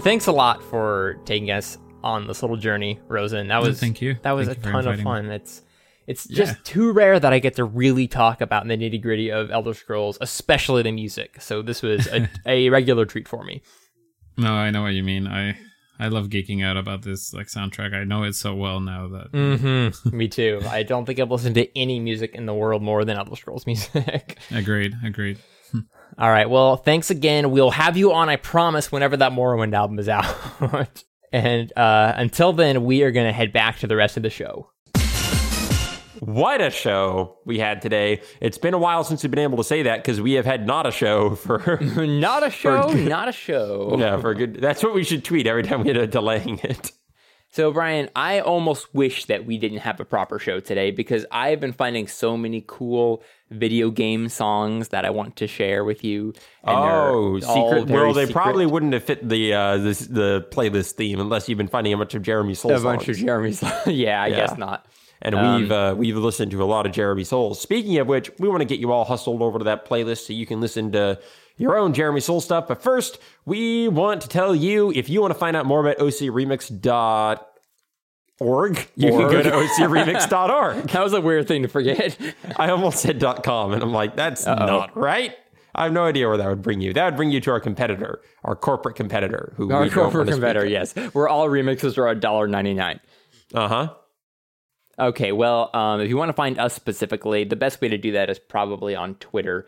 Thanks a lot for taking us on this little journey, Rozen. That was thank you. That was Thank a ton of inviting me. fun. It's it's Yeah. just too rare that I get to really talk about the nitty gritty of Elder Scrolls, especially the music. So this was a, a regular treat for me. No, I know what you mean. I I love geeking out about this like soundtrack. I know it so well now that Mm-hmm. Me too. I don't think I've listened to any music in the world more than Elder Scrolls music. agreed, agreed. All right. Well, thanks again. We'll have you on, I promise, whenever that Morrowind album is out. and uh, until then, we are going to head back to the rest of the show. What a show we had today. It's been a while since we've been able to say that because we have had not a show for not a show, good- not a show. yeah, for good that's what we should tweet every time we get a delaying it. So, Brian, I almost wish that we didn't have a proper show today because I've been finding so many cool video game songs that I want to share with you. Oh, secret. Well, they secret. probably wouldn't have fit the uh, this, the playlist theme unless you've been finding a bunch of Jeremy Soule a bunch of songs. Jeremy's. yeah, I Yeah. guess not. And Um, we've uh, we've listened to a lot of Jeremy Soule's. Speaking of which, we want to get you all hustled over to that playlist so you can listen to your own Jeremy Soule stuff. But first, we want to tell you if you want to find out more about ocremix.org, you can go to Org. ocremix.org. That was a weird thing to forget. I almost said .com, and I'm like, that's Uh-oh. not right. I have no idea where that would bring you. That would bring you to our competitor, our corporate competitor, who Our we corporate want to speak competitor, yes. Where all remixes are $1.99. Uh huh. Okay, well, um, if you want to find us specifically, the best way to do that is probably on Twitter.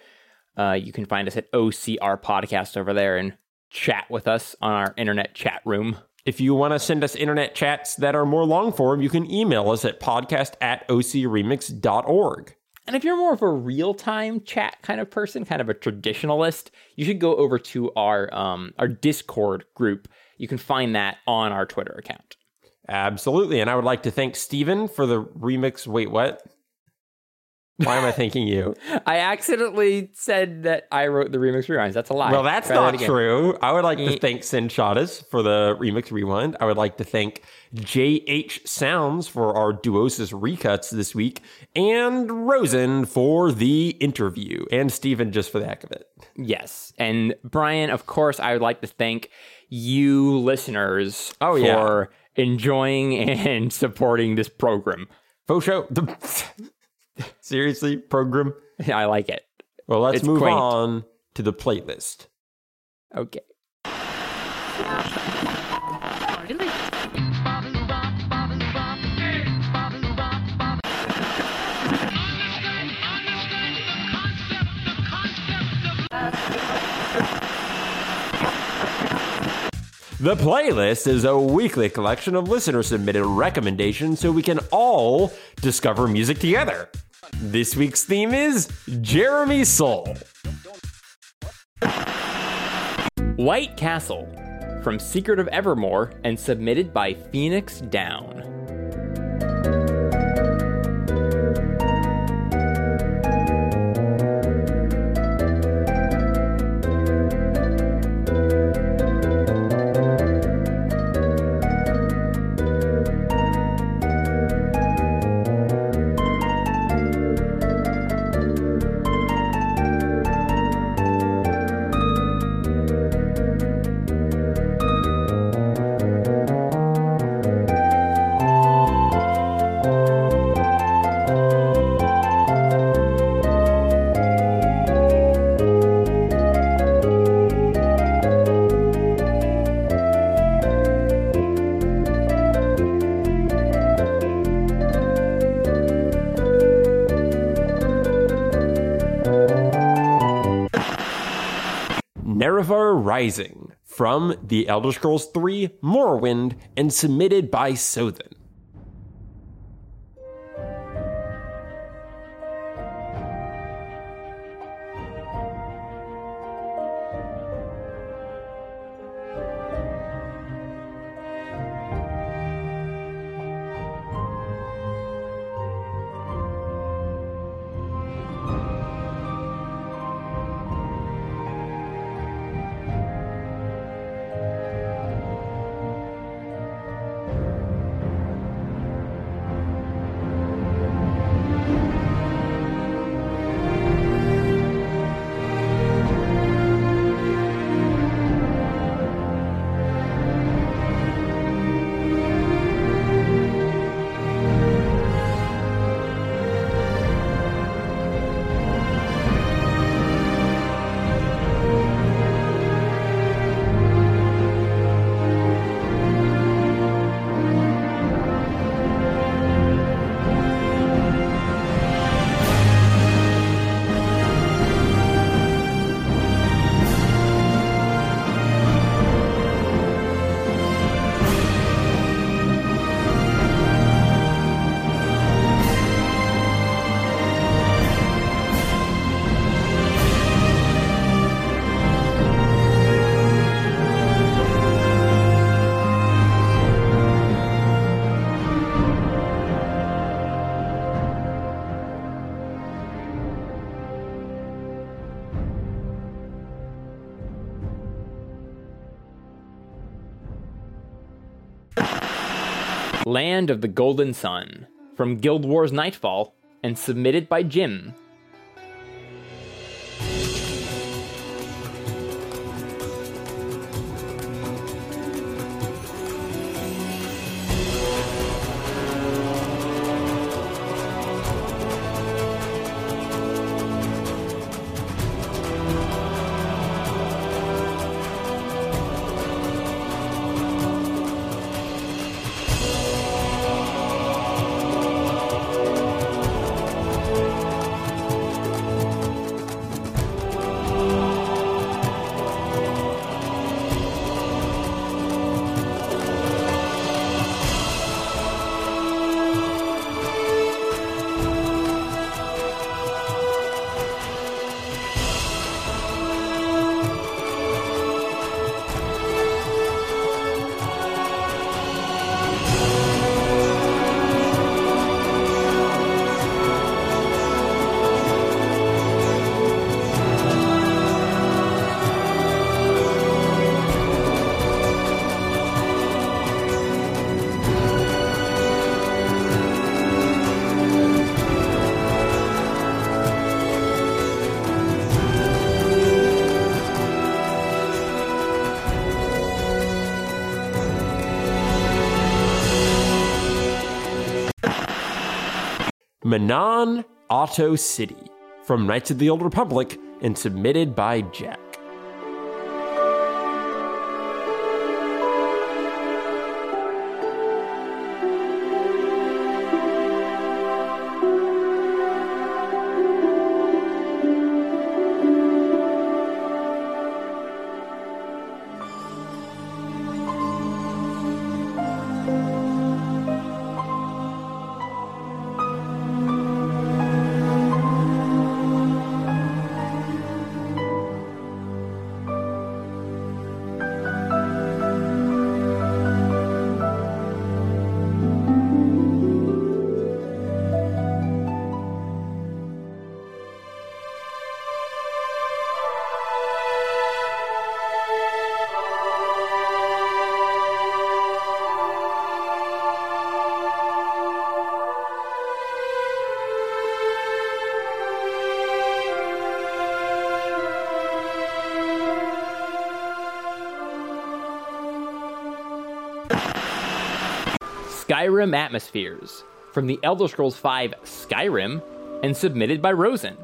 Uh, you can find us at OCR Podcast over there and chat with us on our internet chat room. If you want to send us internet chats that are more long form, you can email us at podcast at ocremix.org. And if you're more of a real time chat kind of person, kind of a traditionalist, you should go over to our um, our Discord group. You can find that on our Twitter account. Absolutely. And I would like to thank Steven for the remix. Wait, what? Why am I thanking you? I accidentally said that I wrote the remix rewinds. That's a lie. Well, that's Try not again. true. I would like to thank Senchadas for the remix rewind. I would like to thank JH Sounds for our Duosis recuts this week, and Rozen for the interview, and Steven just for the heck of it. Yes. And Brian, of course, I would like to thank you listeners Oh, for yeah. enjoying and supporting this program. Faux show. Seriously, program. I like it. Well, let's It's move quaint. on to the playlist. Okay. The playlist is a weekly collection of listener submitted recommendations so we can all discover music together. This week's theme is Jeremy Soule. White Castle from Secret of Evermore and submitted by Phoenix Down. Rising from The Elder Scrolls 3 Morrowind and submitted by Sothen. Land of the Golden Sun from Guild Wars Nightfall and submitted by Jim. Manaan Ahto City from Knights of the Old Republic and submitted by Jack. Skyrim Atmospheres from the Elder Scrolls V Skyrim and submitted by Rozen.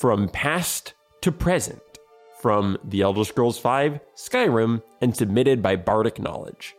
From Past to Present from The Elder Scrolls V, Skyrim, and submitted by Bardic Knowledge.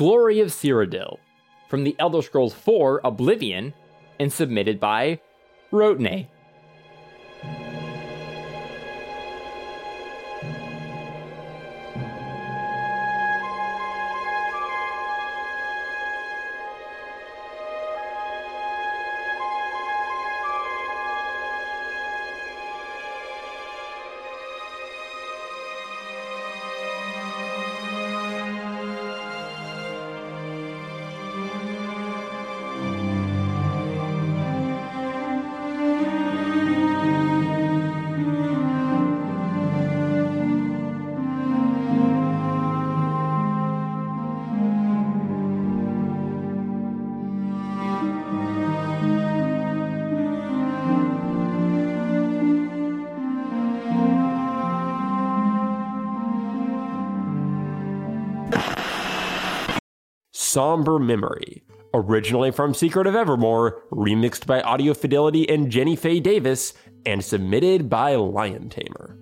Glory of Cyrodiil from the Elder Scrolls IV Oblivion and submitted by Rotney. Somber Memory, originally from Secret of Evermore, remixed by Audio Fidelity and Jenny Faye Davis, and submitted by Lion Tamer.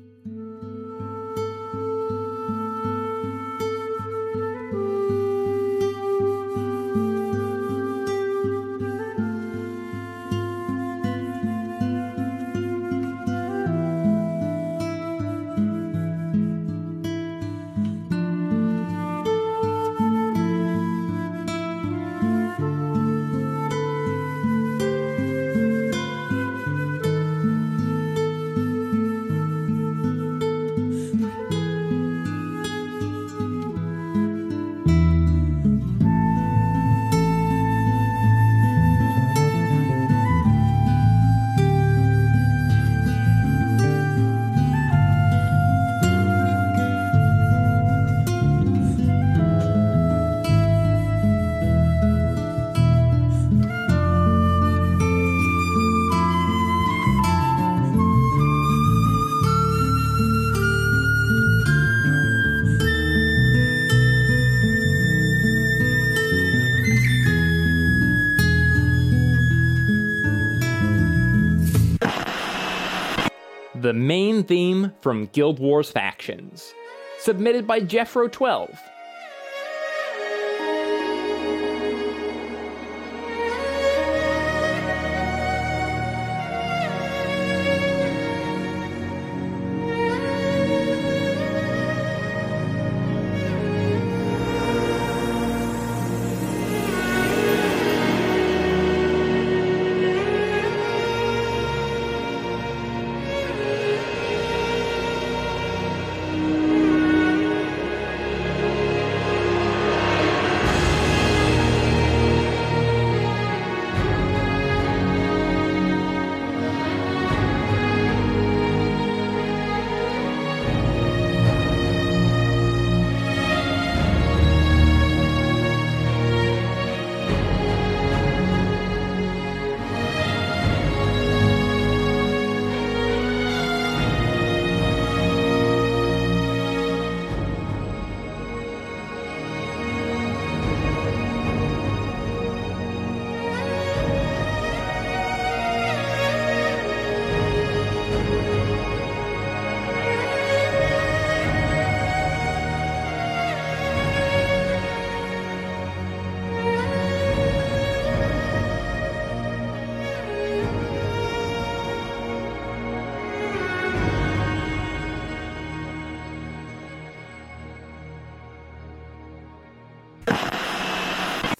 The main theme from Guild Wars Factions, submitted by Jeffro12.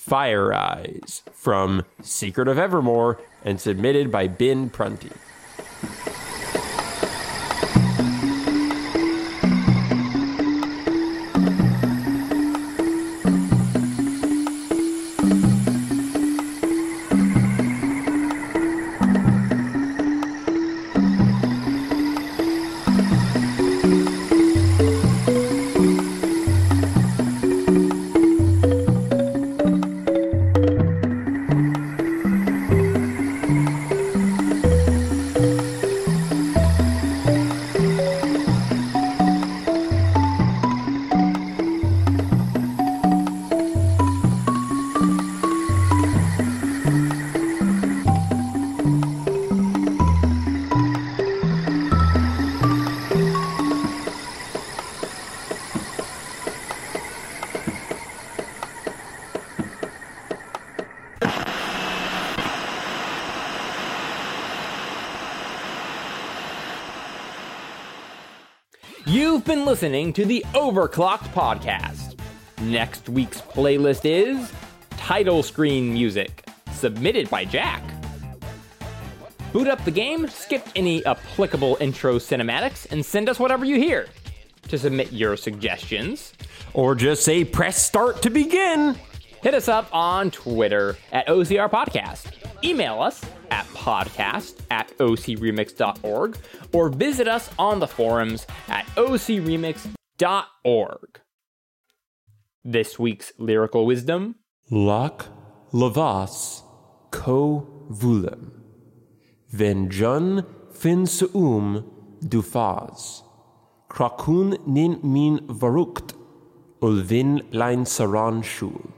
Fire Eyes from Secret of Evermore and submitted by Ben Prunty. Listening to the Overclocked Podcast. Next week's playlist is Title Screen Music, submitted by Jack. Boot up the game, skip any applicable intro cinematics, and send us whatever you hear. To submit your suggestions, Or just say press start to begin. hit us up on Twitter at OCR Podcast. Email us podcast at ocremix.org or visit us on the forums at ocremix.org. This week's lyrical wisdom Lac lavas co vulem. Fin suum du faz. Krakun nin min varukt. Ulvin lein saran shul.